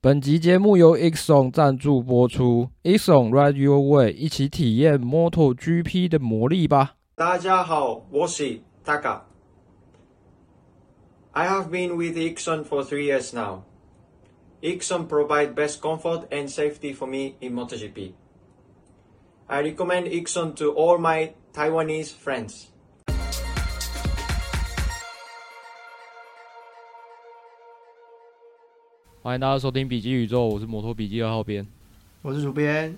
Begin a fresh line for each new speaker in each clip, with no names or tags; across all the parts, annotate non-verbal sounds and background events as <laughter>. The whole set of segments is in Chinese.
本集节目由 Exxon 赞助播出，Exxon Ride Your Way，一起体验 MotoGP 的魔力吧。
大家好，我是 Taka。I have been with Exxon for three years now. Exxon provide best comfort and safety for me in MotoGP. I recommend Exxon to all my Taiwanese friends.
欢迎大家收听笔记宇宙，我是摩托笔记二号编，
我是主编。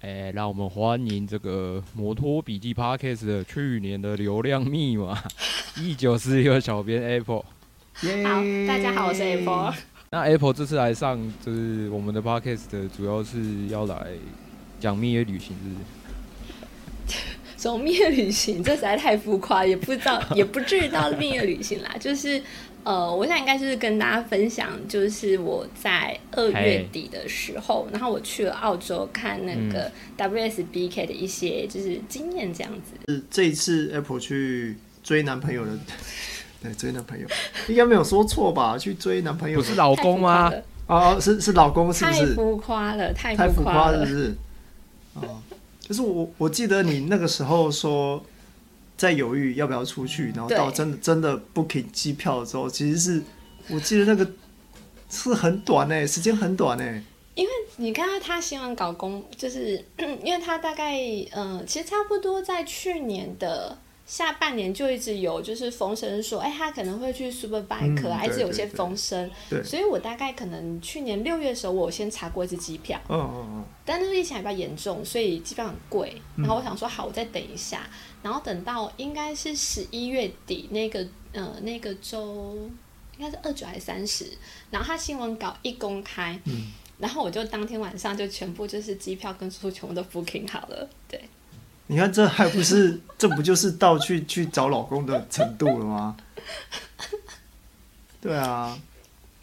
哎，让我们欢迎这个摩托笔记 Podcast 的去年的流量密码一九四六小编 Apple。
好，大家好，我是 Apple。
那 Apple 这次来上就是我们的 Podcast 的主要是要来讲蜜月旅行，是不是？<laughs>
什么蜜月旅行？这实在太浮夸，也不知道，也不至于到蜜月旅行啦，就是。呃，我想应该就是跟大家分享，就是我在二月底的时候，然后我去了澳洲看那个 WSBK 的一些就是经验这样子。
是这一次 Apple 去追男朋友的，<laughs> 对，追男朋友应该没有说错吧？去追男朋友
不是老公吗？
哦，是是老公，是不是？
太浮夸了，太
太浮夸
了，
是不是？哦，就是我我记得你那个时候说。在犹豫要不要出去，然后到真的真的 booking 机票的时候，其实是我记得那个是很短哎，时间很短哎。
因为你看到他新闻稿公，就是 <clears throat> 因为他大概嗯、呃，其实差不多在去年的下半年就一直有就是风声说，哎，他可能会去 Superbike，还、嗯、是有些风声。对，所以我大概可能去年六月的时候，我先查过一次机票。嗯嗯嗯。但那个疫情还比较严重，所以机票很贵。然后我想说，好，我再等一下。然后等到应该是十一月底那个呃那个周，应该是二九还是三十，然后他新闻稿一公开，嗯，然后我就当天晚上就全部就是机票跟住宿全部都 booking 好了，对。
你看这还不是这不就是到去去找老公的程度了吗？<laughs> 对啊，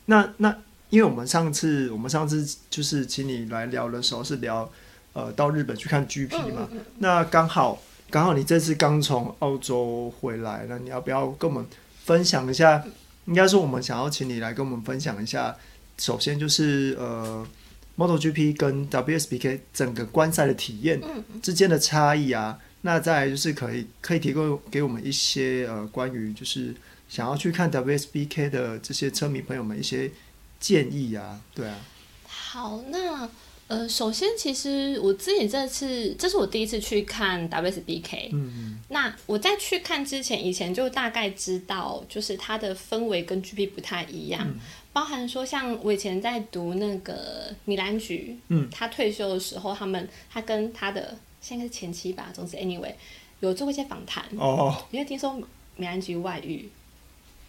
那那因为我们上次我们上次就是请你来聊的时候是聊呃到日本去看 GP 嘛，嗯嗯嗯，那刚好。刚好你这次刚从澳洲回来，那你要不要跟我们分享一下？应该是我们想要请你来跟我们分享一下。首先就是呃，MotoGP 跟 WSBK 整个观赛的体验之间的差异啊。那再来就是可以可以提供给我们一些呃关于就是想要去看 WSBK 的这些车迷朋友们一些建议啊。对啊。
好，那。呃，首先，其实我自己这次这是我第一次去看 WSBK。嗯嗯。那我在去看之前，以前就大概知道，就是它的氛围跟 GP 不太一样。嗯。包含说，像我以前在读那个米兰菊，嗯，他退休的时候，他们他跟他的现在是前妻吧，总之 anyway 有做过一些访谈。哦。因为听说米兰菊外遇。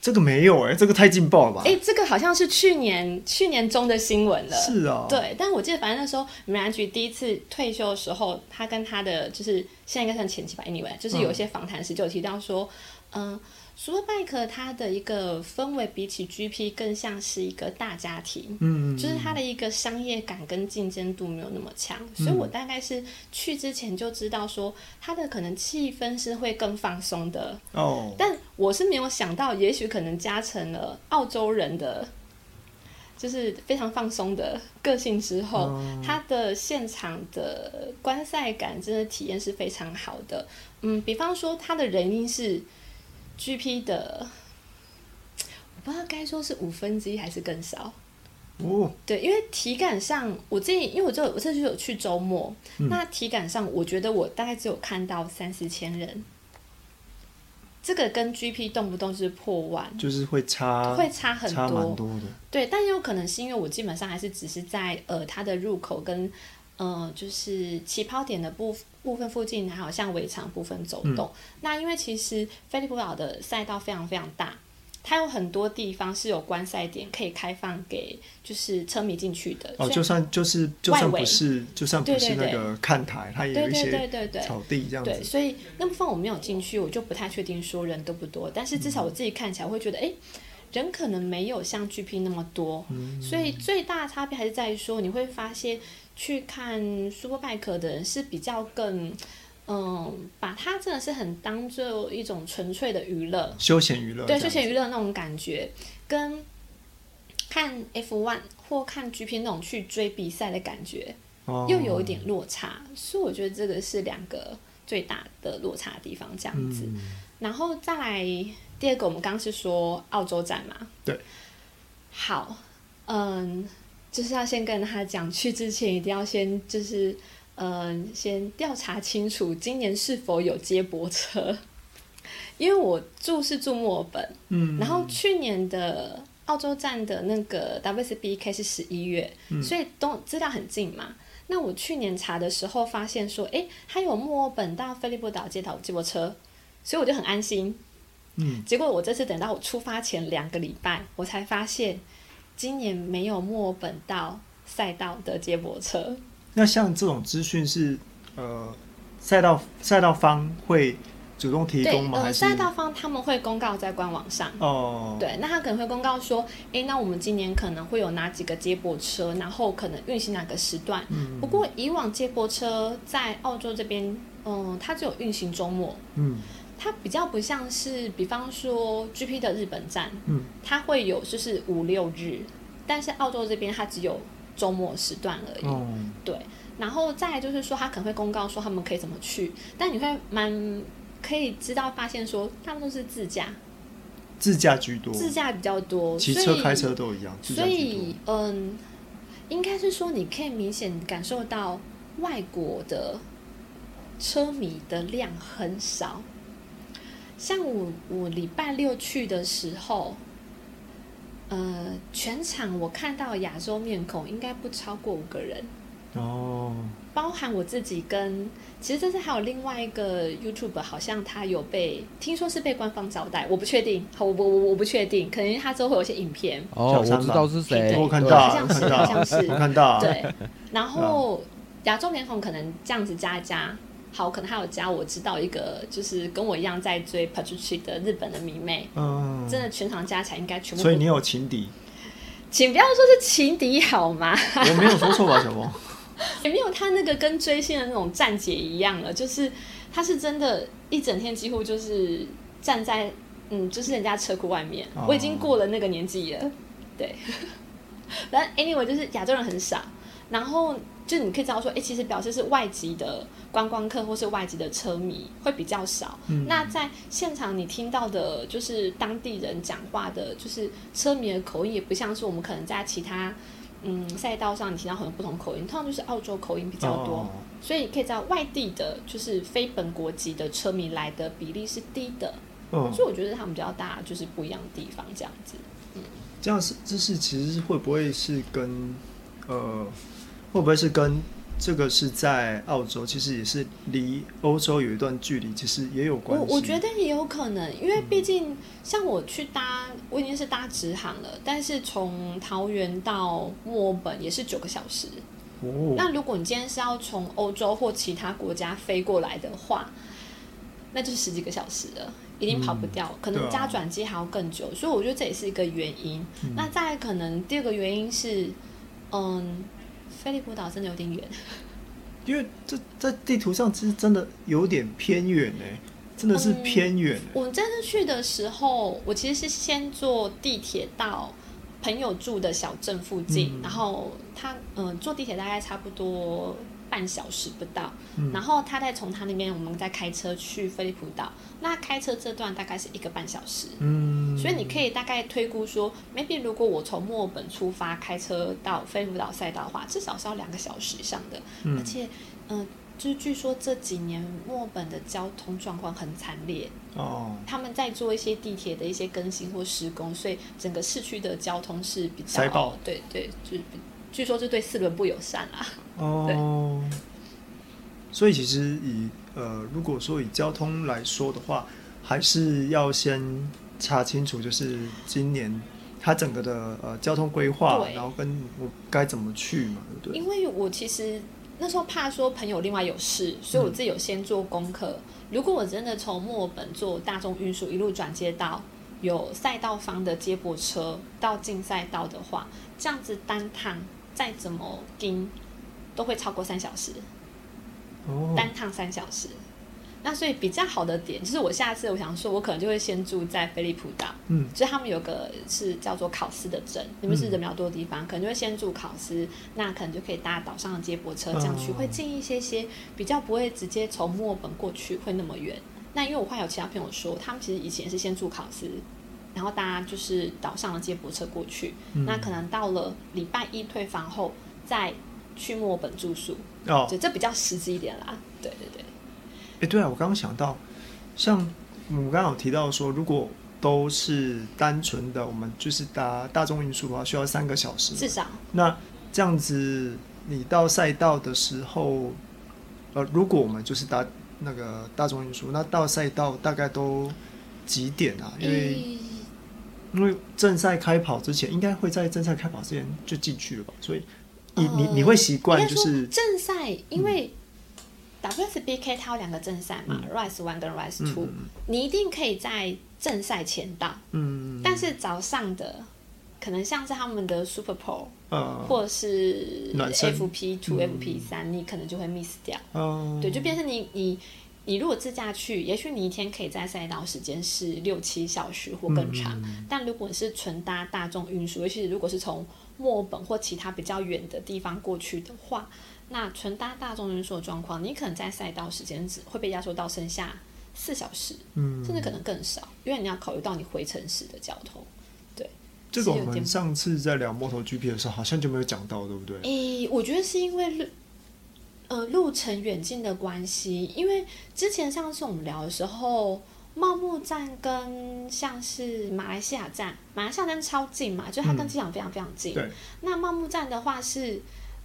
这个没有哎、欸，这个太劲爆了吧？
哎，这个好像是去年去年中的新闻了。
是啊、哦，
对，但我记得反正那时候米兰菊第一次退休的时候，他跟他的就是现在应该算前妻吧，anyway，就是有一些访谈时就有提到说，嗯。呃 Superbike 它的一个氛围比起 GP 更像是一个大家庭，嗯，就是它的一个商业感跟竞争度没有那么强，嗯，所以我大概是去之前就知道说它的可能气氛是会更放松的。哦，但我是没有想到，也许可能加成了澳洲人的就是非常放松的个性之后，哦，它的现场的观赛感真的体验是非常好的，嗯，比方说它的人音是。GP 的，我不知道该说是五分之一还是更少。哦，对，因为体感上，我这因为我这我这次有去周末，嗯，那体感上，我觉得我大概只有看到三四千人。这个跟 GP 动不动就是破万，
就是会差，
会差很多，
差蛮多的。
对，但也有可能是因为我基本上还是只是在呃它的入口跟。嗯、呃，就是起跑点的部部分附近，还有像围场部分走动。嗯、那因为其实菲利普岛的赛道非常非常大，它有很多地方是有观赛点可以开放给就是车迷进去的。
哦，就算就是就算不是就算不是那个看台，它也有一些草地这样子。
对，所以那部分我没有进去，我就不太确定说人多不多。但是至少我自己看起来会觉得，哎、嗯，人可能没有像 GP 那么多。嗯、所以最大的差别还是在于说，你会发现。去看 Superbike 的人是比较更，嗯，把它真的是很当做一种纯粹的娱乐，
休闲娱乐，
对，休闲娱乐那种感觉，跟看 F1 或看 GP 那种去追比赛的感觉，
哦、
又有一点落差，所以我觉得这个是两个最大的落差的地方，这样子。嗯、然后再来第二个，我们刚刚是说澳洲站嘛？
对。
好，嗯，就是要先跟他讲，去之前一定要先就是，嗯，先调查清楚今年是否有接驳车，<laughs> 因为我住是住墨尔本，嗯，然后去年的澳洲站的那个 WSBK 是十一月，嗯、所以都资料很近嘛。那我去年查的时候发现说，诶，还有墨尔本到菲利普岛接头接驳车，所以我就很安心。嗯，结果我这次等到我出发前两个礼拜，我才发现今年没有墨尔本到赛道的接驳车。
那像这种资讯是呃赛道赛道方会主动提供吗？
对，赛道方他们会公告在官网上。哦，对，那他可能会公告说，诶，那我们今年可能会有哪几个接驳车，然后可能运行哪个时段。嗯。不过以往接驳车在澳洲这边，嗯，它只有运行周末。嗯。它比较不像是，比方说 GP 的日本站，嗯，它会有就是五六日，但是澳洲这边它只有周末时段而已，哦、对。然后再就是说，它可能会公告说他们可以怎么去，但你会蛮可以知道发现说，他们都是自驾，
自驾居多，
自驾比较多，
骑车开车都一样，
所以嗯，应该是说你可以明显感受到外国的车迷的量很少。像我我礼拜六去的时候，呃，全场我看到亚洲面孔应该不超过五个人。哦，包含我自己跟，其实这次还有另外一个 YouTube，好像他有被听说是被官方招待，我不确定，我我我我不确定，可能他之后会有些影片。
哦，我知道是谁，
我看到，
好像是好像是，
我看到，
对，然后亚洲面孔可能这样子加一加。好，可能还有加我知道一个，就是跟我一样在追 p a t r i c i 的日本的迷妹，嗯，真的全场加起来应该全部。
所以你有情敌，
请不要说是情敌好吗？
我没有说错吧，小峰？<laughs>
也没有他那个跟追星的那种站姐一样了，就是他是真的，一整天几乎就是站在嗯，就是人家车库外面。哦、我已经过了那个年纪了，对。<laughs> 但 anyway，就是亚洲人很傻，然后。就你可以知道说，哎、欸，其实表示是外籍的观光客或是外籍的车迷会比较少。嗯、那在现场你听到的，就是当地人讲话的，就是车迷的口音，也不像是我们可能在其他嗯赛道上你听到很多不同口音，通常就是澳洲口音比较多。哦、所以你可以知道外地的，就是非本国籍的车迷来的比例是低的。哦、所以我觉得他们比较大，就是不一样的地方这样子。嗯，
这样是这是其实是会不会是跟呃？会不会是跟这个是在澳洲，其实也是离欧洲有一段距离，其实也有关系。
我我觉得也有可能，因为毕竟像我去搭，我已经是搭直航了，但是从桃园到墨尔本也是九个小时。哦。那如果你今天是要从欧洲或其他国家飞过来的话，那就是十几个小时了，一定跑不掉，嗯、可能加转机还要更久。啊、所以我觉得这也是一个原因。嗯、那再可能第二个原因是，嗯。菲利普岛真的有点远，
因为这在地图上其实真的有点偏远呢，真的是偏远。
嗯，我这次去的时候，我其实是先坐地铁到朋友住的小镇附近，嗯、然后他嗯坐地铁大概差不多。半小时不到，嗯、然后他再从他那边，我们再开车去菲利普岛。那开车这段大概是一个半小时，嗯，所以你可以大概推估说，maybe 如果我从墨尔本出发开车到菲利普岛赛道的话，至少是要两个小时以上的。嗯、而且，嗯、呃，就是据说这几年墨尔本的交通状况很惨烈。哦，他们在做一些地铁的一些更新或施工，所以整个市区的交通是比较
塞爆，
对对，就是据说是对四轮不友善啊。
哦，所以其实以呃，如果说以交通来说的话，还是要先查清楚，就是今年它整个的呃交通规划，然后跟我该怎么去嘛，对不对？
因为我其实那时候怕说朋友另外有事，所以我自己有先做功课。嗯、如果我真的从墨尔本坐大众运输一路转接到有赛道方的接驳车到进赛道的话，这样子单趟再怎么盯。都会超过三小时，哦。单趟三小时，那所以比较好的点就是，我下次我想说，我可能就会先住在菲利普岛，
嗯，
就是他们有个是叫做考斯的镇，你们是人比较多的地方，嗯、可能就会先住考斯，那可能就可以搭岛上的接驳车这样去，会近一些些，比较不会直接从墨尔本过去会那么远。那因为我还有其他朋友说，他们其实以前是先住考斯，然后搭就是岛上的接驳车过去，嗯、那可能到了礼拜一退房后再去墨尔本住宿，哦，对这比较实际一点啦。对对对。
哎，对啊，我刚刚想到，像我们刚刚有提到说，如果都是单纯的，我们就是搭大众运输的话，需要三个小时。
至少。
那这样子，你到赛道的时候，呃，如果我们就是搭那个大众运输，那到赛道大概都几点啊？因为、欸、因为正赛开跑之前，应该会在正赛开跑之前就进去了吧？所以你、呃、你你会习惯就是
正赛，因为、嗯。WSBK 它有两个正赛嘛、嗯、，Rise One 跟 Rise Two，、嗯、你一定可以在正赛前到。嗯，但是早上的可能像是他们的 Super Pole，、呃、或者是 FP Two、嗯、FP 三，你可能就会 miss 掉。哦、对，就变成你你你如果自驾去，也许你一天可以在赛道时间是六七小时或更长。嗯、但如果是纯搭大众运输，尤其是如果是从墨尔本或其他比较远的地方过去的话。那纯搭大众运输的状况，你可能在赛道时间只会被压缩到剩下四小时，嗯，甚至可能更少，因为你要考虑到你回程时的交通。对，
这个我们上次在聊 MotoGP 的时候，好像就没有讲到，对不对？
诶、欸，我觉得是因为路呃路程远近的关系，因为之前上次我们聊的时候，茂木站跟像是马来西亚站，马来西亚站超近嘛，就它跟机场非常非常近。嗯、对，那茂木站的话是。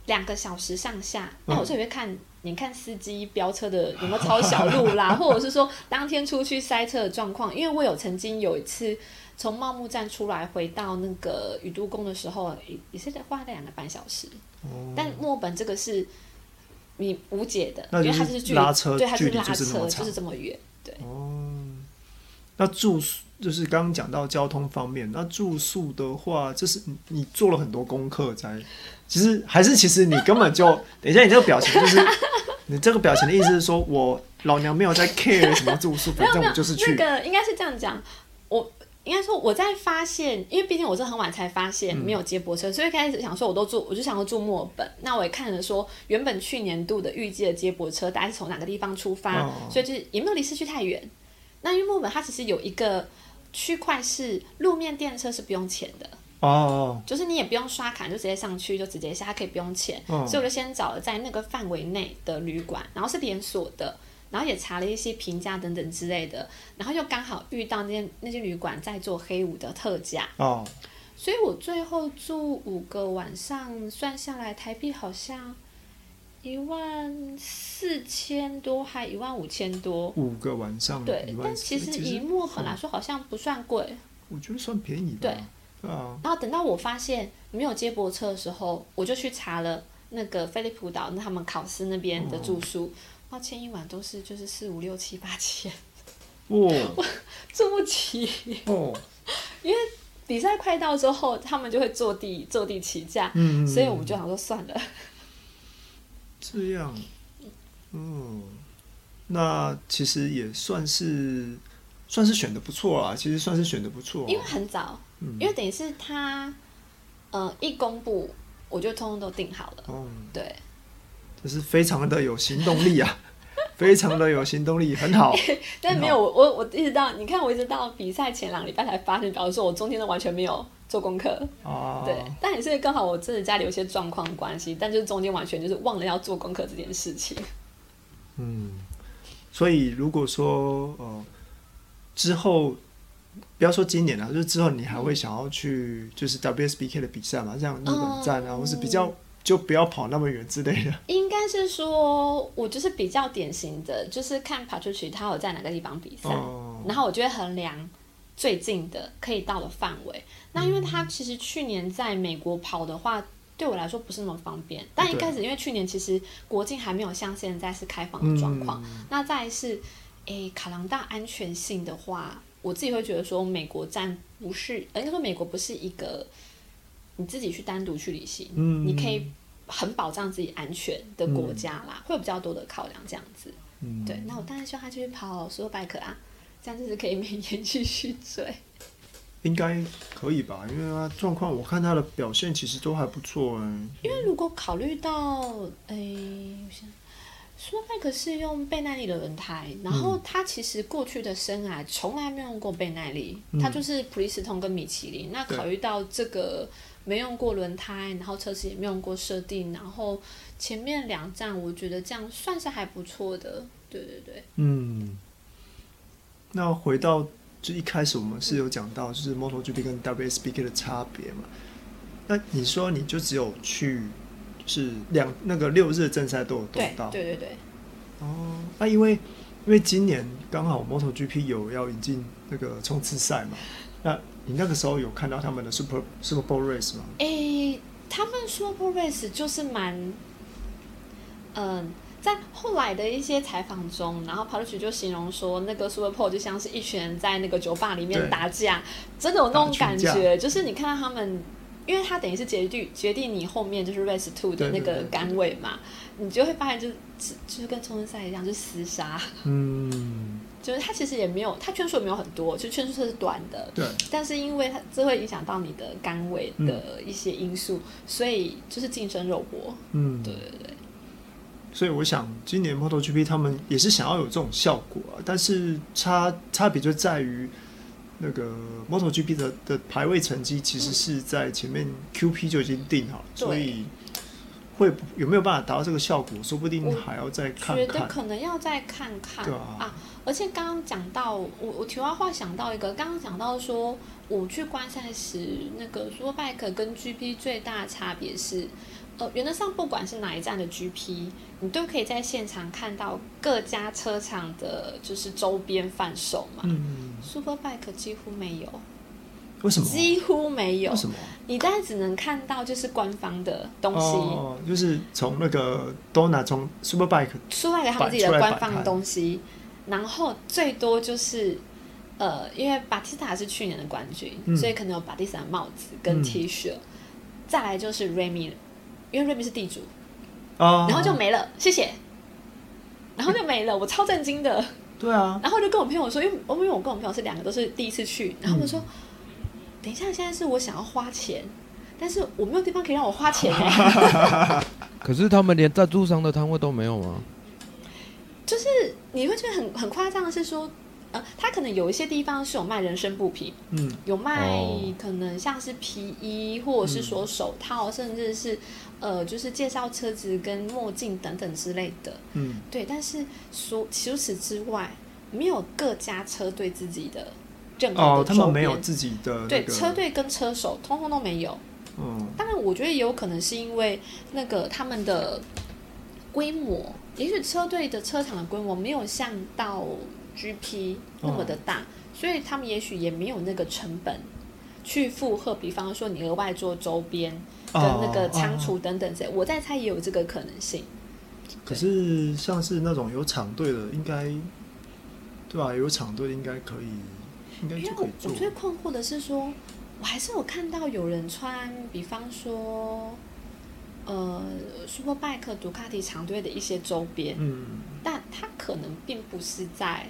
两个小时上下，那我这里会看，你看司机飙车的有没有超小路啦，<laughs> 或者是说当天出去塞车的状况。因为我有曾经有一次从茂木站出来回到那个宇都宫的时候，也也是花了两个半小时。哦、但墨本这个是你无解的，因为它是距
离，
对，它是拉车，
就是，
就是这么远。对。
哦。那住宿就是刚刚讲到交通方面，那住宿的话，就是你你做了很多功课才。其实还是，其实你根本就等一下，你这个表情就是你这个表情的意思是说，我老娘没有在 care 什么住宿，反正我就是去。
那个应该是这样讲，我应该说我在发现，因为毕竟我是很晚才发现没有接驳车，嗯、所以开始想说我都住，我就想要住墨尔本。那我也看了说，原本去年度的预计的接驳车大概是从哪个地方出发，哦、所以就是也没有离市区太远。那因为墨尔本它其实有一个区块是路面电车是不用钱的。哦，oh. 就是你也不用刷卡，就直接上去，就直接下，可以不用钱。Oh. 所以我就先找了在那个范围内的旅馆，然后是连锁的，然后也查了一些评价等等之类的，然后又刚好遇到那间那间旅馆在做黑五的特价。哦，oh. 所以我最后住五个晚上，算下来台币好像一万四千多，还一万五千多。
五个晚上，
对，但其实以墨本来说好像不算贵。
我觉得算便宜的。
对。然后等到我发现没有接驳车的时候，我就去查了那个菲利普岛，那他们考试那边的住宿，抱歉，一晚都是就是四五六七八千，<laughs> 哇，我住不起哦，因为比赛快到之后，他们就会坐地坐地起价，嗯，所以我们就想说算了，
这样，嗯，那其实也算是算是选的不错啊，其实算是选的不错，
因为很早。因为等于是他，呃，一公布我就通通都定好了。嗯，对，
就是非常的有行动力啊，<laughs> 非常的有行动力，很好。<laughs>
但没有我我我一直到你看我一直到比赛前两个礼拜才发现，表示说我中间都完全没有做功课。哦，对，但也是刚好我真的家里有些状况关系，但就是中间完全就是忘了要做功课这件事情。
嗯，所以如果说呃之后。不要说今年了，就是之后你还会想要去就是 WSBK 的比赛嘛？像日本站啊，嗯、或是比较就不要跑那么远之类的。应该
是说，我就是比较典型的，就是看 Petrucci 他有在哪个地方比赛，哦、然后我就会衡量最近的可以到的范围。那因为他其实去年在美国跑的话，对我来说不是那么方便。但一开始因为去年其实国境还没有像现在是开放的状况，嗯、那再来是诶、欸、卡朗大安全性的话。我自己会觉得说，美国站不是，应该说美国不是一个你自己去单独去旅行，嗯，你可以很保障自己安全的国家啦，嗯、会有比较多的考量这样子。
嗯，
对，那我当然希望他继续跑 Superbike 啊，这样就是可以每年继续追。
应该可以吧？因为他状况，我看他的表现其实都还不错哎。
因为如果考虑到，哎、欸，我想。Superbike 是用倍耐力的轮胎，然后他其实过去的生涯从来没有用过倍耐力，他、嗯、就是普利司通跟米其林。那考虑到这个没用过轮胎，然后车子也没用过设定，然后前面两站我觉得这样算是还不错的。对对对，
嗯。那回到就一开始我们是有讲到，就是 MotoGP 跟 WSBK 的差别嘛？那你说你就只有去。是两那个六日正赛都有动到，
对对对对。
哦，那因为因为今年刚好 MotoGP 有要引进那个冲刺赛嘛，那你那个时候有看到他们的 Super Super Bowl Race 吗？
诶、欸，他们 Super Bowl Race 就是蛮，嗯、呃，在后来的一些采访中，然后 Paolucci 就形容说，那个 Super Bowl 就像是一群人在那个酒吧里面打架，真的有那种感觉，就是你看到他们。因为它等于是决定决定你后面就是 race two 的那个杆位嘛，你就会发现就是就是跟冲刺赛一样，就是厮杀。嗯，就是他其实也没有，他圈数也没有很多，就圈数是短的。对。但是因为它这会影响到你的杆位的一些因素，嗯、所以就是近身肉搏。嗯，对对对。
所以我想今年 MotoGP 他们也是想要有这种效果啊，但是差差别就在于。那个 MotoGP 的的排位成绩其实是在前面 QP 就已经定好所以会有没有办法达到这个效果，说不定还要再看看。
觉得可能要再看看。对啊，啊而且刚刚讲到，我我题外话想到一个，刚刚讲到说，我去观赛时，那个 Superbike 跟 GP 最大的差别是。呃，原则上不管是哪一站的 GP，你都可以在现场看到各家车厂的，就是周边贩售嘛。嗯。Superbike 几乎没有。
为什么？
几乎没有。
为什么？
你大概只能看到就是官方的东西。
哦。就是从那个 Dorna 从 Superbike。
Superbike 他们自己的官方的东西，然后最多就是呃，因为巴蒂斯塔是去年的冠军，嗯、所以可能有巴蒂斯塔的帽子跟 T 恤。嗯、再来就是 Remy。因为瑞米是地主，哦，然后就没了，谢谢，然后就没了，我超震惊的。
对啊，
然后就跟我朋友说，因为因为我跟我朋友是两个都是第一次去，然后我说，等一下，现在是我想要花钱，但是我没有地方可以让我花钱。<laughs>
可是他们连赞助商的摊位都没有吗？
就是你会觉得很很夸张的是说。呃，他可能有一些地方是有卖人参布匹，嗯，有卖可能像是皮衣，或者是说手套，嗯、甚至是呃，就是介绍车子跟墨镜等等之类的，嗯，对。但是说除此之外，没有各家车队自己的任何的
哦，他们没有自己的、那个、
对车队跟车手通通都没有。嗯，当然，我觉得也有可能是因为那个他们的规模，也许车队的车厂的规模没有像到。GP 那么的大，哦、所以他们也许也没有那个成本去负荷。比方说，你额外做周边跟那个仓储等等这些，哦哦、我在猜也有这个可能性。
可是像是那种有厂队的，应该对吧、啊？有厂队应该可以，应该就可以做。
我最困惑的是说，我还是有看到有人穿，比方说，呃，Superbike、杜卡迪长队的一些周边，嗯，但他可能并不是在。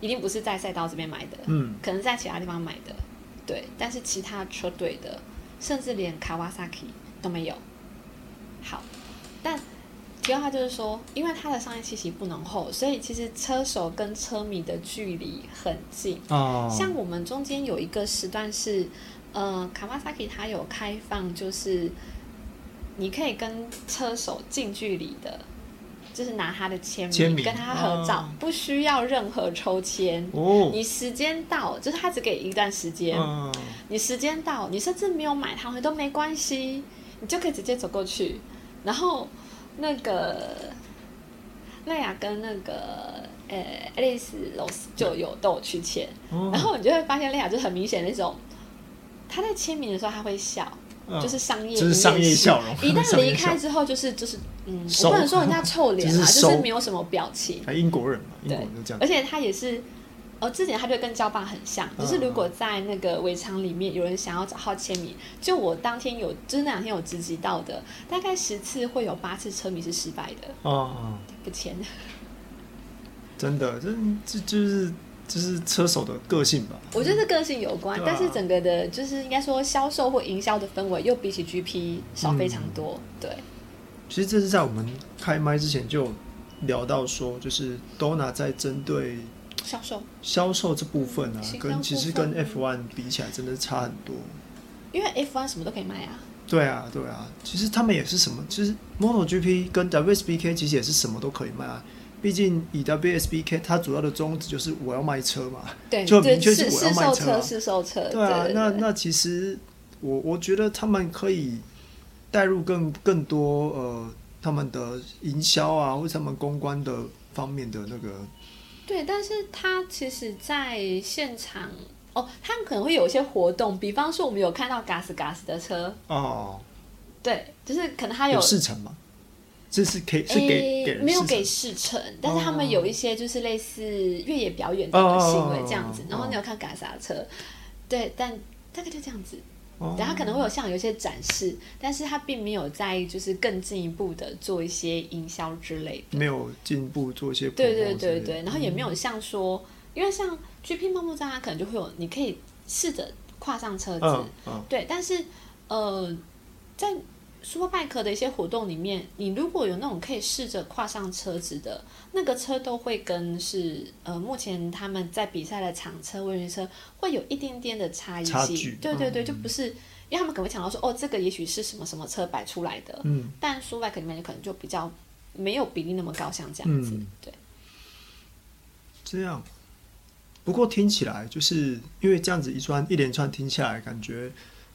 一定不是在赛道这边买的，嗯，可能在其他地方买的，对。但是其他车队的，甚至连 Kawasaki 都没有。好，但主要他就是说，因为它的商业气息不浓厚，所以其实车手跟车迷的距离很近。哦。像我们中间有一个时段是，呃，Kawasaki 它有开放，就是你可以跟车手近距离的。就是拿他的签名，名跟他合照，哦、不需要任何抽签。哦、你时间到，就是他只给一段时间。哦、你时间到，你甚至没有买他们都没关系，你就可以直接走过去。然后那个赖雅跟那个呃爱丽丝罗斯就有都有去签，哦、然后你就会发现赖雅就很明显那种，他在签名的时候他会笑。就是商业，
就是商业笑容。<laughs>
一旦离开之后，就是就是，嗯，我不能说人家臭脸啊，<laughs> 就是没有什么表情。
英国人嘛，英国人就这样。
而且他也是，哦，之前他就跟焦爸很像，就是如果在那个围场里面有人想要找号签名，就我当天有，就是那两天有直击到的，大概十次会有八次车迷是失败的。哦哦，不签。<laughs>
真的，这这就是就是车手的个性吧。
我觉得是个性有关，
嗯、
但是整个的，就是应该说销售或营销的氛围又比起 GP 少非常多。嗯、对，
其实这是在我们开麦之前就聊到说，就是 Dorna 在针对
销售
销售这部分啊，
分
跟其实跟 F1 比起来，真的差很多。
因为 F1 什么都可以卖啊。
对啊，对啊，其实他们也是什么，其实 MotoGP 跟 WSBK 其实也是什么都可以卖啊。毕竟以 WSBK 它主要的宗旨就是我要卖车嘛，
对，
就明确是我要卖
车，是售车。
对啊，那那其实我我觉得他们可以带入更更多呃他们的营销啊，或者他们公关的方面的那个。
对，但是他其实在现场。哦，他们可能会有一些活动，比方说我们有看到 Gas Gas 的车
哦，
对，就是可能他有
试乘嘛，这是可以是给，给
没有给试乘，但是他们有一些就是类似越野表演的行为这样子，哦、然后你有看 Gas 的车，对，但大概就这样子，然后可能会有像有一些展示，但是他并没有在就是更进一步的做一些营销之类的，
没有进一步做一些，
对对对对，然后也没有像说。嗯因为像 GP 茂木站，它可能就会有，你可以试着跨上车子，
嗯嗯、
对。但是，呃，在 Superbike 的一些活动里面，你如果有那种可以试着跨上车子的那个车，都会跟是呃目前他们在比赛的厂车、温源车会有一点点的差异性。对对对，就不是，因为他们可能会想到说，哦，这个也许是什么什么车摆出来的，
嗯。
但 Superbike 里面可能就比较没有比例那么高，像这样子，
嗯、
对。
这样。不过听起来就是因为这样子一串一连串听起来，感觉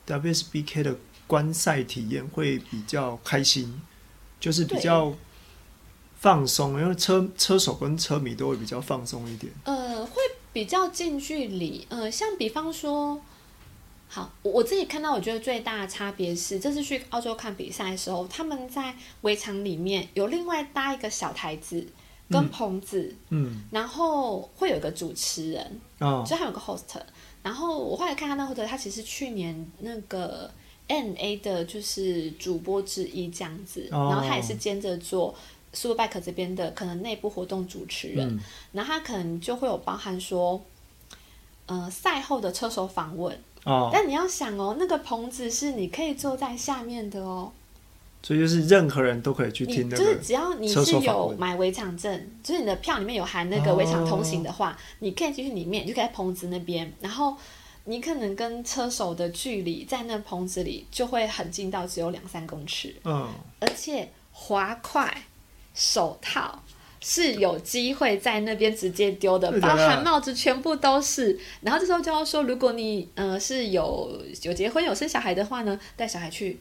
WSBK 的观赛体验会比较开心，就是比较放松，因为车车手跟车迷都会比较放松一点。
呃，会比较近距离。呃，像比方说，好，我自己看到，我觉得最大的差别是，这次去澳洲看比赛的时候，他们在围场里面有另外搭一个小台子。跟棚子，
嗯，
然后会有一个主持人，
哦，
就还有个 host。然后我后来看他那 host，他其实去年那个 NA 的就是主播之一这样子，
哦，
然后他也是兼着做 Superbike 这边的可能内部活动主持人，
嗯，
然后他可能就会有包含说，呃，赛后的车手访问，
哦，
但你要想哦，那个棚子是你可以坐在下面的哦。
所以就是任何人都可以去听，
就是只要你是有买围场证，就是你的票里面有含那个围场通行的话，哦、你可以进去里面，你就可以在棚子那边，然后你可能跟车手的距离在那棚子里就会很近到只有两三公尺，
嗯，
而且滑块、手套是有机会在那边直接丢的，包含帽子全部都是。然后这时候就要说，如果你呃是有有结婚有生小孩的话呢，带小孩去。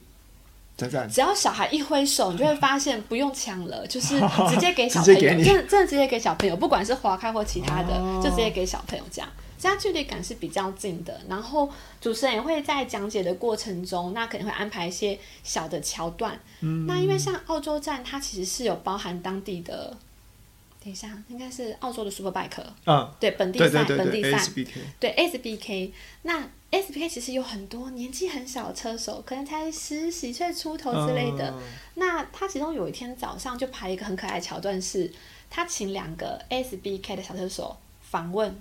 只要小孩一挥手，你就会发现不用抢了，<laughs> 就是直接给小朋友，真的真的直接给小朋友，不管是划开或其他的，哦、就直接给小朋友这样，这样距离感是比较近的。然后主持人也会在讲解的过程中，那可能会安排一些小的桥段。嗯、那因为像澳洲站，它其实是有包含当地的，等一下应该是澳洲的 Superbike，
嗯，
对本地赛，本地赛，对
SBK，
那。SBK 其实有很多年纪很小的车手，可能才十几岁出头之类的。Uh, 那他其中有一天早上就排一个很可爱的桥段，是他请两个 SBK 的小车手访问，oh.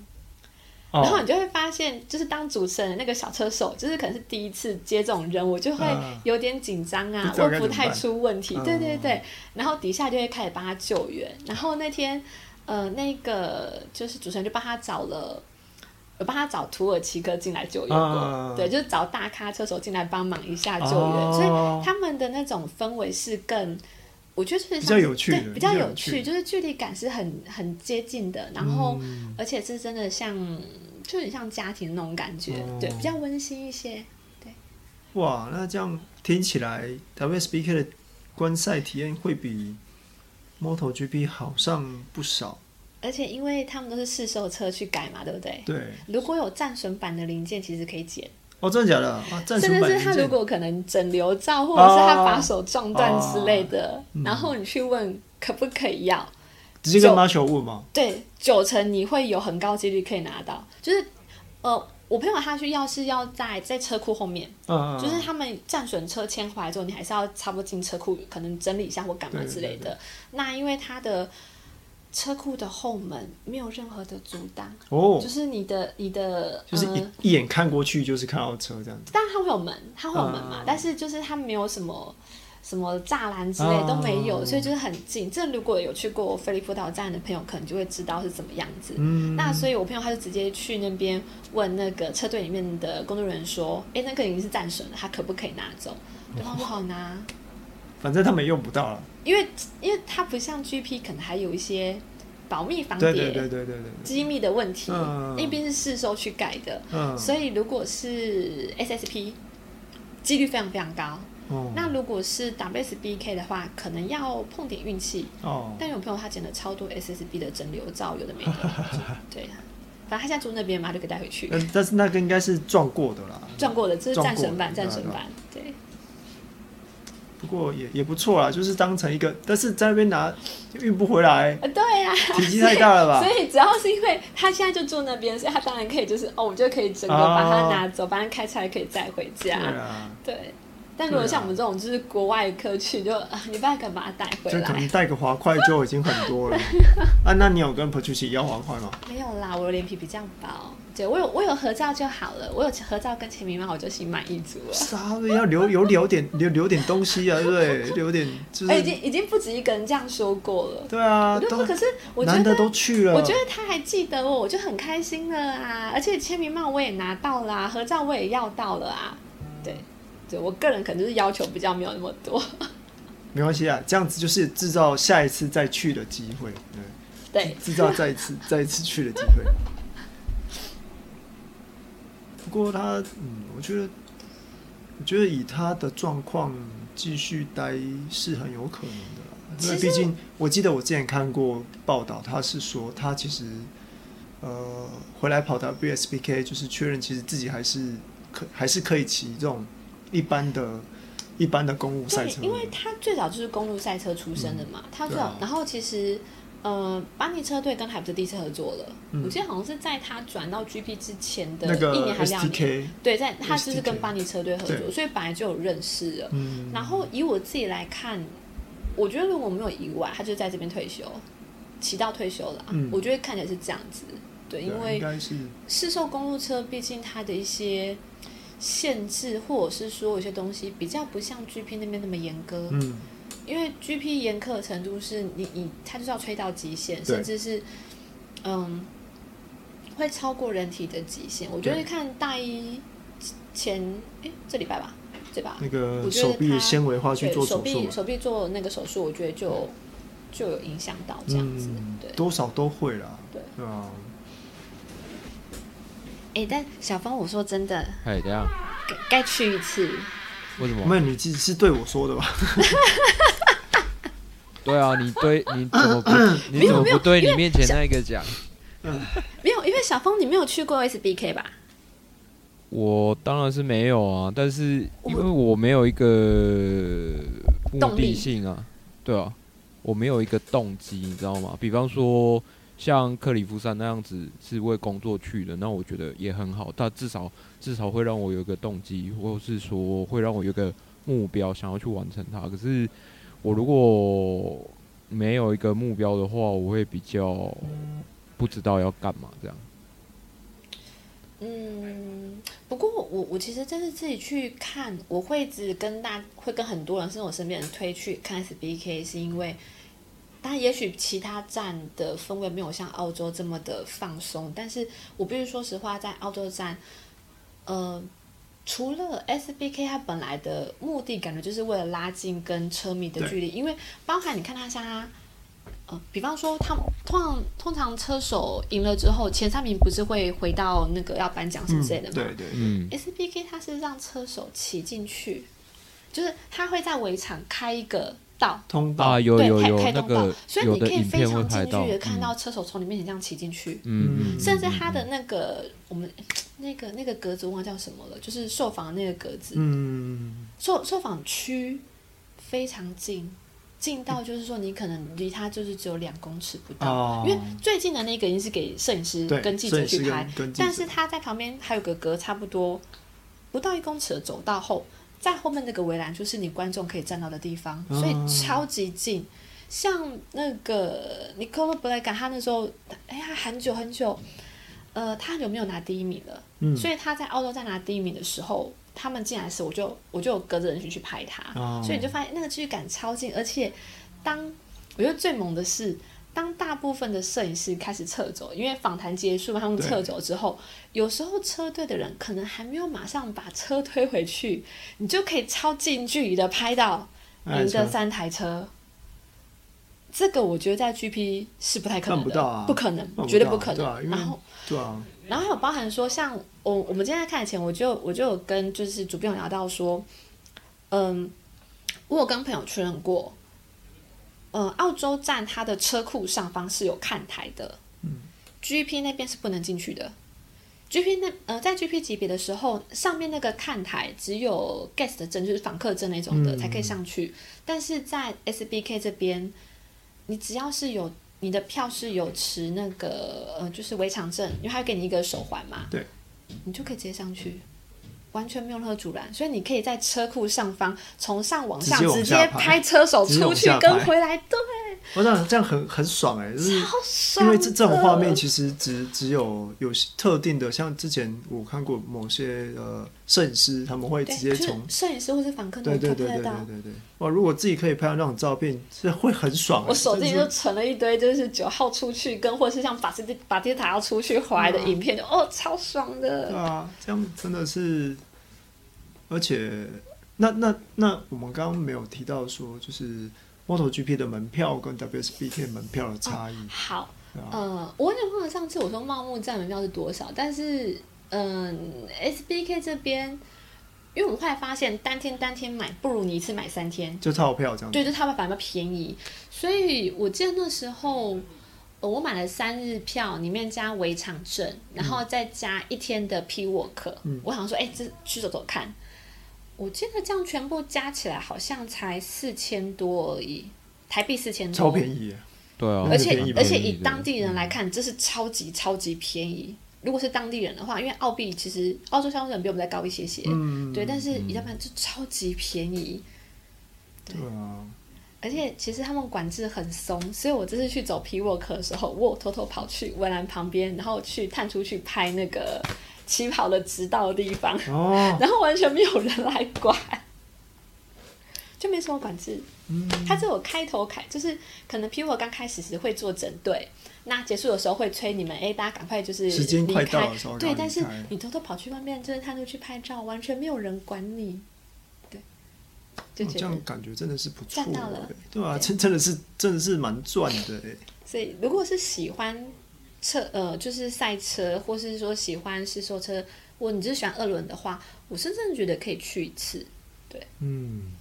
然后你就会发现，就是当主持人的那个小车手，就是可能是第一次接这种任务，就会有点紧张啊，问、uh, 不太出问题。对对对，然后底下就会开始帮他救援。然后那天，呃，那个就是主持人就帮他找了。我帮他找土耳其哥进来救援对，就是找大咖车手进来帮忙一下救援，啊、所以他们的那种氛围是更，我觉得是
比较有趣，
对，比较有趣，就是距离感是很很接近的，然后、嗯、而且是真的像，就很像家庭那种感觉，哦、对，比较温馨一些，对。
哇，那这样听起来，WSBK 的观赛体验会比 MotoGP 好上不少。
而且因为他们都是试售车去改嘛，对不对？
对。
如果有战损版的零件，其实可以捡。
哦，真的假的？啊，
真的是他如果可能整流罩，或者是他把手撞断之类的，然后你去问可不可以要，
直接跟 Marshall 问吗？
对，九成你会有很高几率可以拿到。就是呃，我朋友他去要是要在在车库后面，
嗯、
就是他们战损车牵回来之后，你还是要差不多进车库，可能整理一下或干嘛之类的。那因为他的。车库的后门没有任何的阻挡，
哦，
就是你的你的
就是一、
呃、
一眼看过去就是看到车这样子。
当然它会有门，它会有门嘛，
嗯、
但是就是它没有什么什么栅栏之类都没有，
嗯、
所以就是很近。这如果有去过菲利普岛站的朋友，可能就会知道是怎么样子。
嗯，
那所以我朋友他就直接去那边问那个车队里面的工作人员说：“哎、欸，那个已经是战损了，他可不可以拿走？”对方不好拿。
反正他们也用不到了，
因为因为它不像 GP，可能还有一些保密防谍、
对对对对对。
机密的问题，
嗯、
那边是市售去改的，
嗯、
所以如果是 SSP，几率非常非常高。
哦、
那如果是 WSBK 的话，可能要碰点运气。
哦，
但有朋友他捡了超多 SSB 的整流罩，有的没的，<laughs> 对反正他现在住那边嘛，就可以带回去。
但是那个应该是撞过的啦，
撞过的，这是战神版，战神版，对。
不过也也不错啦，就是当成一个，但是在那边拿运不回来。
对呀、啊，
体积太大了吧？<laughs>
所以，所以主要是因为他现在就住那边，所以他当然可以，就是哦，我就可以整个把它拿走，把它、哦、开出来，可以带回家。对
啊，
对。但如果像我们这种就是国外客去，就你不要敢把它带回来。
就可能带个滑块就已经很多了。<laughs> 啊，那你有跟 Patricia 要滑块吗？
没有啦，我的脸皮比较薄。对，我有我有合照就好了，我有合照跟签名嘛，我就心满意足了。
啥要留有留点留留点东西啊，对不对？<laughs> 留点就是。
欸、已经已经不止一个人这样说过了。
对啊，
我就说可是我觉得
难得都去了，
我觉得他还记得我，我就很开心了啊！而且签名帽我也拿到了、啊，合照我也要到了啊。对，对我个人可能就是要求比较没有那么多。<laughs>
没关系啊，这样子就是制造下一次再去的机会。对，
对，
制造再一次再一次去的机会。不过他，嗯，我觉得，我觉得以他的状况继续待是很有可能的啦。因为毕竟，我记得我之前看过报道，他是说他其实，呃，回来跑到 BSBK 就是确认，其实自己还是可还是可以骑这种一般的、一般的公路赛车。
因为他最早就是公路赛车出身的嘛，嗯、他最早，啊、然后其实。呃，巴尼车队跟海普特地车合作了，嗯、我记得好像是在他转到 GP 之前的一年还是两年，对，在他就是跟巴尼车队合作，所以本来就有认识了。嗯、然后以我自己来看，我觉得如果没有意外，他就在这边退休，骑到退休了。嗯、我觉得看起来是这样子，对，因为市售公路车毕竟它的一些限制，或者是说有些东西比较不像 GP 那边那么严格。嗯因为 GP 严苛的程度是你你它就是要吹到极限，甚至是嗯会超过人体的极限。我觉得看大一前哎这礼拜吧，对吧？
那个手臂纤维化去做手
臂手臂做那个手术，我觉得就就有影响到这样子，
嗯、
对，
多少都会啦，
对，
对啊。
哎，但小芳，我说真的，
哎，怎样
该去一次。
为什么？
没有，你是是对我说的吧？<laughs>
对啊，你对你怎么不？<laughs> 你怎么不对你面前那个讲？
没有，因为小峰你没有去过 SBK 吧？
我当然是没有啊，但是因为我没有一个目的性啊，对啊，我没有一个动机，你知道吗？比方说像克里夫山那样子是为工作去的，那我觉得也很好，但至少至少会让我有一个动机，或是说会让我有个目标想要去完成它。可是。我如果没有一个目标的话，我会比较不知道要干嘛这样。
嗯，不过我我其实真是自己去看，我会只跟大会跟很多人，甚至我身边人推去看 SBK，是因为，当然也许其他站的氛围没有像澳洲这么的放松，但是我必须说实话，在澳洲站，呃。除了 SBK，它本来的目的感觉就是为了拉近跟车迷的距离，因为包含你看它像它，呃，比方说他通常通常车手赢了之后，前三名不是会回到那个要颁奖什么之类的吗？
对对，
嗯
，SBK 它是让车手骑进去，就是他会在围场开一个道
通道
啊，有有有
开通道，
那个
所以你可以非常近距离的
嗯、
看到车手从你面前这样骑进去，
嗯，
甚至他的那个我们。那个那个格子忘了叫什么了，就是受访那个格子。
嗯，
受受访区非常近，近到就是说你可能离他就是只有两公尺不到，
哦、
因为最近的那个已经是给摄影师跟记者去拍，但是他在旁边还有个隔差不多不到一公尺的走道后，在后面那个围栏就是你观众可以站到的地方，所以超级近。像那个 Nicole Blake，他那时候，哎呀，很久很久，呃，他有没有拿第一名了？嗯，所以他在澳洲在拿第一名的时候，他们进来时，我就我就隔着人群去拍他，哦、所以你就发现那个距离感超近，而且当我觉得最猛的是。当大部分的摄影师开始撤走，因为访谈结束嘛，他们撤走之后，有时候车队的人可能还没有马上把车推回去，你就可以超近距离的拍到您的三台车。这个我觉得在 GP 是不太可能的，不，啊、不可能，绝对不可能。啊、然后，对啊，然后还有包含说，像我我们今天在看前，我就我就有跟就是主编有聊到说，嗯，我有跟朋友确认过。呃，澳洲站它的车库上方是有看台的，嗯，GP 那边是不能进去的。GP 那呃，在 GP 级别的时候，上面那个看台只有 guest 证，就是访客证那种的才可以上去。嗯、但是在 SBK 这边，你只要是有你的票是有持那个呃，就是围场证，因为他会给你一个手环嘛，对，你就可以直接上去。完全没有任何阻拦，所以你可以在车库上方从上往下直接拍车手出去跟回来。对，
我想这样很很爽哎，就是因为这这种画面其实只只有有特定的，像之前我看过某些呃摄影师他们会直接从
摄影师或是访客那对对对对对对
哇！如果自己可以拍到那种照片，是会很爽。
我手机就存了一堆，就是九号出去跟或者是像法斯巴蒂塔要出去回来的影片，哦，超爽的。
对啊，这样真的是。而且，那那那我们刚刚没有提到说，就是 MotoGP 的门票跟 WSBK 门票的差异。哦。好，
啊、呃，我有点忘了上次我说茂木站门票是多少，但是，嗯、呃，SBK 这边，因为我们后来发现单天单天买不如你一次买三天，
就套票这样。
对，就套票反而便宜。所以我记得那时候，我买了三日票，里面加围场证，然后再加一天的 Walk。嗯，我想说，哎、欸，这去走走看。我记得这样全部加起来好像才四千多而已，台币四千多，
超便宜。
对啊，
而且而且以当地人来看，这是超级超级便宜。如果是当地人的话，因为澳币其实澳洲消费者比我们再高一些些，嗯、对，但是一般就超级便宜。对，对啊，而且其实他们管制很松，所以我这次去走 Pit Walk 的时候，我偷偷跑去围栏旁边，然后去探出去拍那个。起跑的直道的地方，哦、<laughs> 然后完全没有人来管，就没什么管制。嗯，他只有开头开，就是可能 Walk 刚开始时会做整队，那结束的时候会催你们，哎、欸，大家赶快就是
时间快到的时候，
对，但是你偷偷跑去外面就是探路去拍照，完全没有人管你，对，
就这样感觉真的是不错，赚到了，对啊，真真的是真的是蛮赚的哎。
所以如果是喜欢。车呃，就是赛车，或是说喜欢试售车，或你就是喜欢二轮的话，我是真的觉得可以去一次，对，
嗯，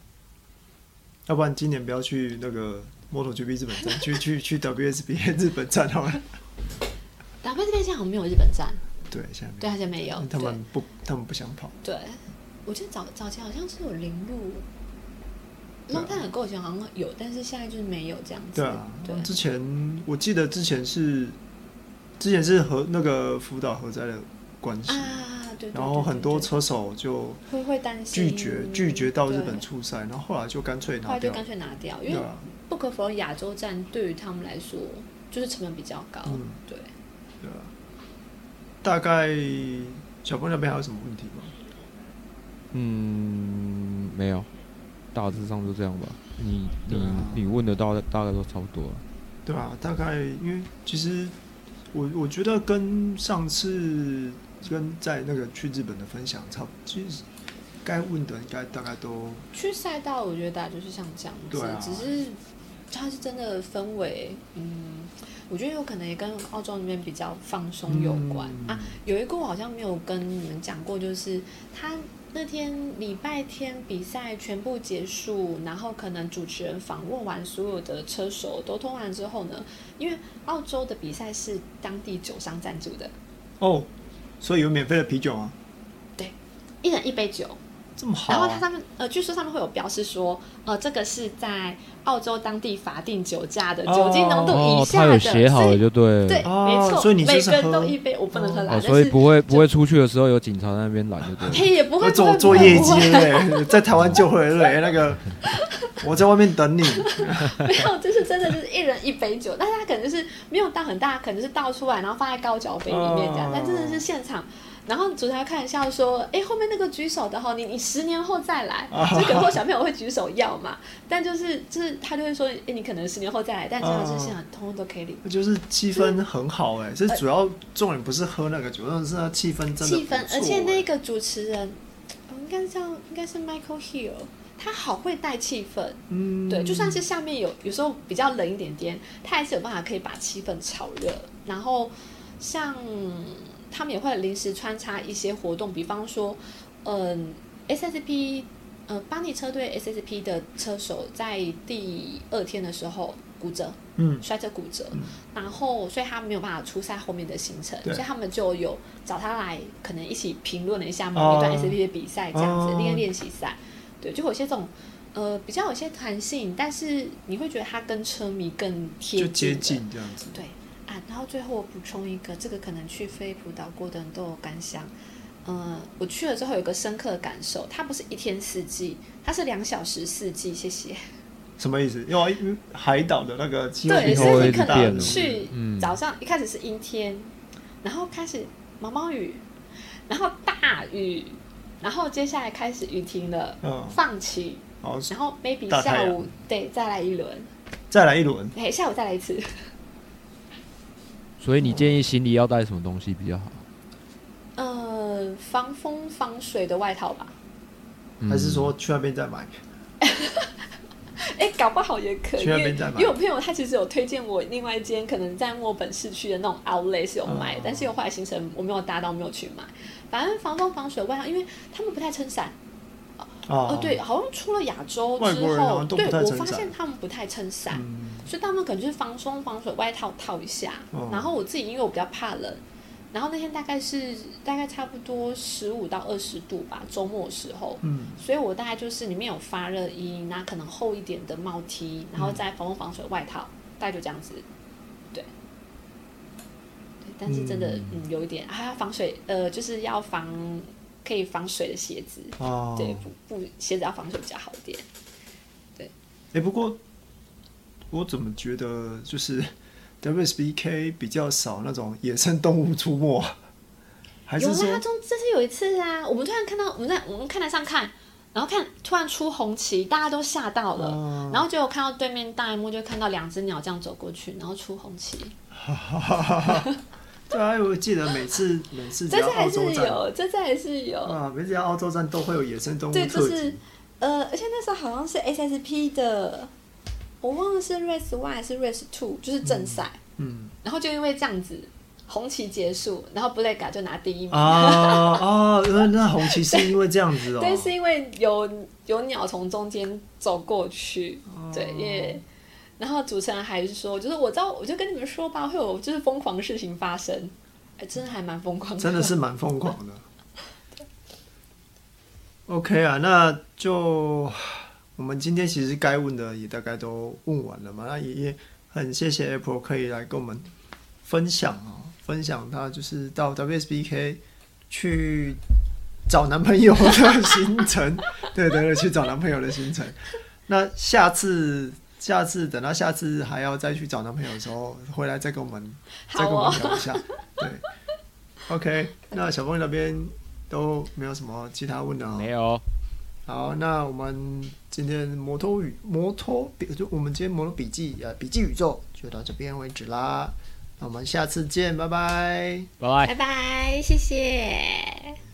要不然今年不要去那个 MotoGP 日本站，去去去 WSBA <laughs> 日本站好了。
WSBA 现在好像没有日本站，
对，现在
对好像没有，
他们不，他们不想跑。
对，我记得早早期好像是有铃鹿，龙潭很够以前好像有，但是现在就是没有这样子。
对啊，对，之前我记得之前是。之前是和那个福岛核灾的关系，啊、然后很多车手就
会会担心
拒绝拒绝到日本出赛，然后后来就干脆拿掉，
后来就干脆拿掉，因为不可否认亚洲站对于他们来说就是成本比较高，嗯、对，对啊。
大概小峰那边还有什么问题吗？
嗯，没有，大致上就这样吧。你你、啊、你问的大大概都差不多了，
对啊，大概因为其实。我我觉得跟上次跟在那个去日本的分享差不多，其实该问的应该大概都
去赛道，我觉得大概就是像这样子，对啊，只是它是真的氛围，嗯，我觉得有可能也跟澳洲那边比较放松有关、嗯、啊。有一个我好像没有跟你们讲过，就是他。那天礼拜天比赛全部结束，然后可能主持人访问完所有的车手都通完之后呢，因为澳洲的比赛是当地酒商赞助的
哦，所以有免费的啤酒啊？
对，一人一杯酒。
这么好、啊，
然后它上面呃，据说上面会有标示说，呃，这个是在澳洲当地法定酒驾的酒精浓度以下的，哦、他有写
好了就对，
对，哦、没错，
所以你
每个人都一杯，我不能喝啦，
哦、所以不会不会出去的时候有警察在那边拦就对了，
嘿，也不会
做做业绩嘞，在台湾就会对那个，我在外面等你。<laughs>
没有，就是真的就是一人一杯酒，但是他可能就是没有倒很大，可能是倒出来，然后放在高脚杯里面这样，哦、但真的是现场。然后主持人看一下说：“哎，后面那个举手的哈，你你十年后再来，就可能小朋友会举手要嘛。但就是就是他就会说：哎，你可能十年后再来，但真的是现场通通都可以领。
就是气氛很好哎，这主要重点不是喝那个酒，而是那气氛真的
气氛，而且那个主持人，应该是叫应该是 Michael Hill，他好会带气氛。嗯，对，就算是下面有有时候比较冷一点点，他还是有办法可以把气氛炒热。然后像。”他们也会临时穿插一些活动，比方说，嗯，SSP，呃，巴尼车队 SSP 的车手在第二天的时候骨折，嗯，摔车骨折，嗯、然后所以他没有办法出赛后面的行程，所以他们就有找他来，可能一起评论了一下某一段 SSP 的比赛，这样子练练习赛，对，就有些这种，呃，比较有些弹性，但是你会觉得他跟车迷更贴近，
接近这样子，
对。啊，然后最后我补充一个，这个可能去飞普岛过的人都有感想。嗯，我去了之后有个深刻的感受，它不是一天四季，它是两小时四季。谢谢。
什么意思？因为海岛的那个气候
对，所以你可能去早上一开始是阴天，然后开始毛毛雨，然后大雨，然后接下来开始雨停了，嗯，放晴，然后 maybe 下午对再来一轮，
再来一轮，
哎，下午再来一次。
所以你建议行李要带什么东西比较好？
呃，防风防水的外套吧。
还是说去那边再买？
哎、欸，搞不好也可以。
去那边再买。
因为我朋友他其实有推荐我另外一间，可能在墨本市区的那种 Outlet 是有卖，嗯、但是有后来行程我没有搭到，没有去买。反正防风防水的外套，因为他们不太撑伞。哦、呃，对，好像出了亚洲之后，对我发现他们不太撑伞，嗯、所以他们可能就是防风防水外套套一下。哦、然后我自己因为我比较怕冷，然后那天大概是大概差不多十五到二十度吧，周末的时候，嗯，所以我大概就是里面有发热衣，那可能厚一点的帽 T，然后再防风防水外套，嗯、大概就这样子，对。但是真的，嗯，嗯，有一点还要防水，呃，就是要防。可以防水的鞋子，哦、对，不不，鞋子要防水比较好一点。对，
哎、欸，不过我怎么觉得就是 <laughs> WSBK 比较少那种野生动物出没？<laughs> 还是
有啦，中这是有一次啊，我们突然看到我们在我们看台上看，然后看突然出红旗，大家都吓到了，哦、然后结果看到对面大荧幕就看到两只鸟这样走过去，然后出红旗。<laughs>
对啊，我记得每次每次只要澳洲站，
这次还是有。
啊，每次要澳洲站都会有野生动物
对，就是呃，而且那时候好像是 SSP 的，我忘了是 Race One 还是 Race Two，就是正赛，嗯，嗯，然后就因为这样子，红旗结束，然后 Black 就拿第一名。啊
啊，那那红旗是因为这样子哦，<laughs>
对，是因为有有鸟从中间走过去，对，也。然后主持人还是说，就是我知道，我就跟你们说吧，会有就是疯狂的事情发生，哎，真的还蛮疯狂的，
真的是蛮疯狂的。OK 啊，那就我们今天其实该问的也大概都问完了嘛，那也也很谢谢 Apple 可以来跟我们分享啊，分享他就是到 WSBK 去找男朋友的行程，<laughs> 对对对，去找男朋友的行程。那下次。下次等到下次还要再去找男朋友的时候，回来再跟我们再跟我们聊一下。<laughs> 对，OK，那小朋友那边都没有什么其他问的啊？
没有。
好，那我们今天摩托语摩托就我们今天摩托笔记呃笔记宇宙就到这边为止啦。那我们下次见，拜拜，
拜拜，
拜拜，谢谢。